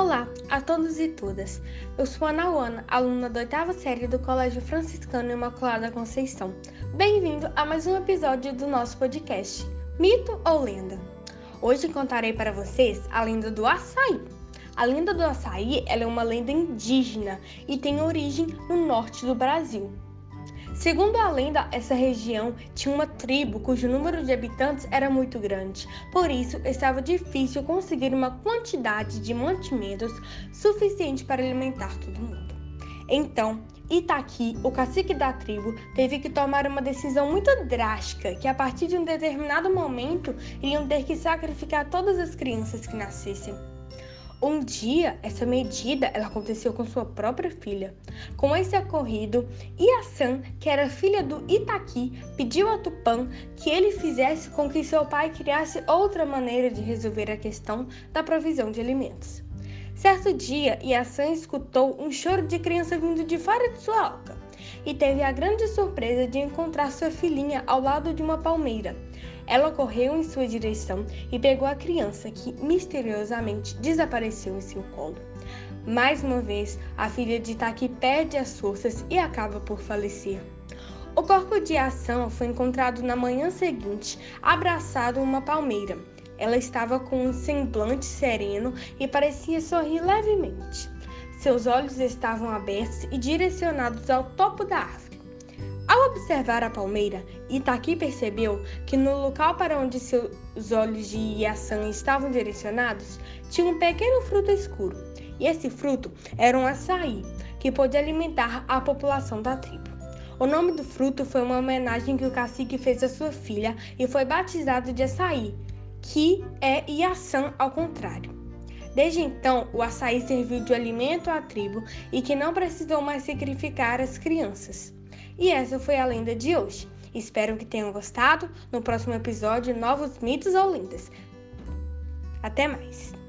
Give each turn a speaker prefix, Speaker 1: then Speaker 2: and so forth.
Speaker 1: Olá a todos e todas. Eu sou a Nauana, aluna da oitava série do Colégio Franciscano Imaculada Conceição. Bem-vindo a mais um episódio do nosso podcast, Mito ou Lenda? Hoje contarei para vocês a lenda do açaí. A lenda do açaí é uma lenda indígena e tem origem no norte do Brasil. Segundo a lenda, essa região tinha uma tribo cujo número de habitantes era muito grande, por isso estava difícil conseguir uma quantidade de mantimentos suficiente para alimentar todo mundo. Então, Itaqui, o cacique da tribo, teve que tomar uma decisão muito drástica, que a partir de um determinado momento iriam ter que sacrificar todas as crianças que nascessem. Um dia, essa medida ela aconteceu com sua própria filha. Com esse ocorrido, Iasan, que era filha do Itaqui, pediu a Tupã que ele fizesse com que seu pai criasse outra maneira de resolver a questão da provisão de alimentos. Certo dia, Iasan escutou um choro de criança vindo de fora de sua alca e teve a grande surpresa de encontrar sua filhinha ao lado de uma palmeira. Ela correu em sua direção e pegou a criança, que misteriosamente desapareceu em seu colo. Mais uma vez, a filha de Taki perde as forças e acaba por falecer. O corpo de Ação foi encontrado na manhã seguinte, abraçado a uma palmeira. Ela estava com um semblante sereno e parecia sorrir levemente. Seus olhos estavam abertos e direcionados ao topo da árvore. Ao observar a palmeira, Itaqui percebeu que no local para onde seus olhos de Yasan estavam direcionados tinha um pequeno fruto escuro. E esse fruto era um açaí, que pôde alimentar a população da tribo. O nome do fruto foi uma homenagem que o cacique fez à sua filha e foi batizado de açaí, que é Yasan ao contrário. Desde então, o açaí serviu de alimento à tribo e que não precisou mais sacrificar as crianças. E essa foi a lenda de hoje. Espero que tenham gostado. No próximo episódio, novos mitos ou lendas. Até mais!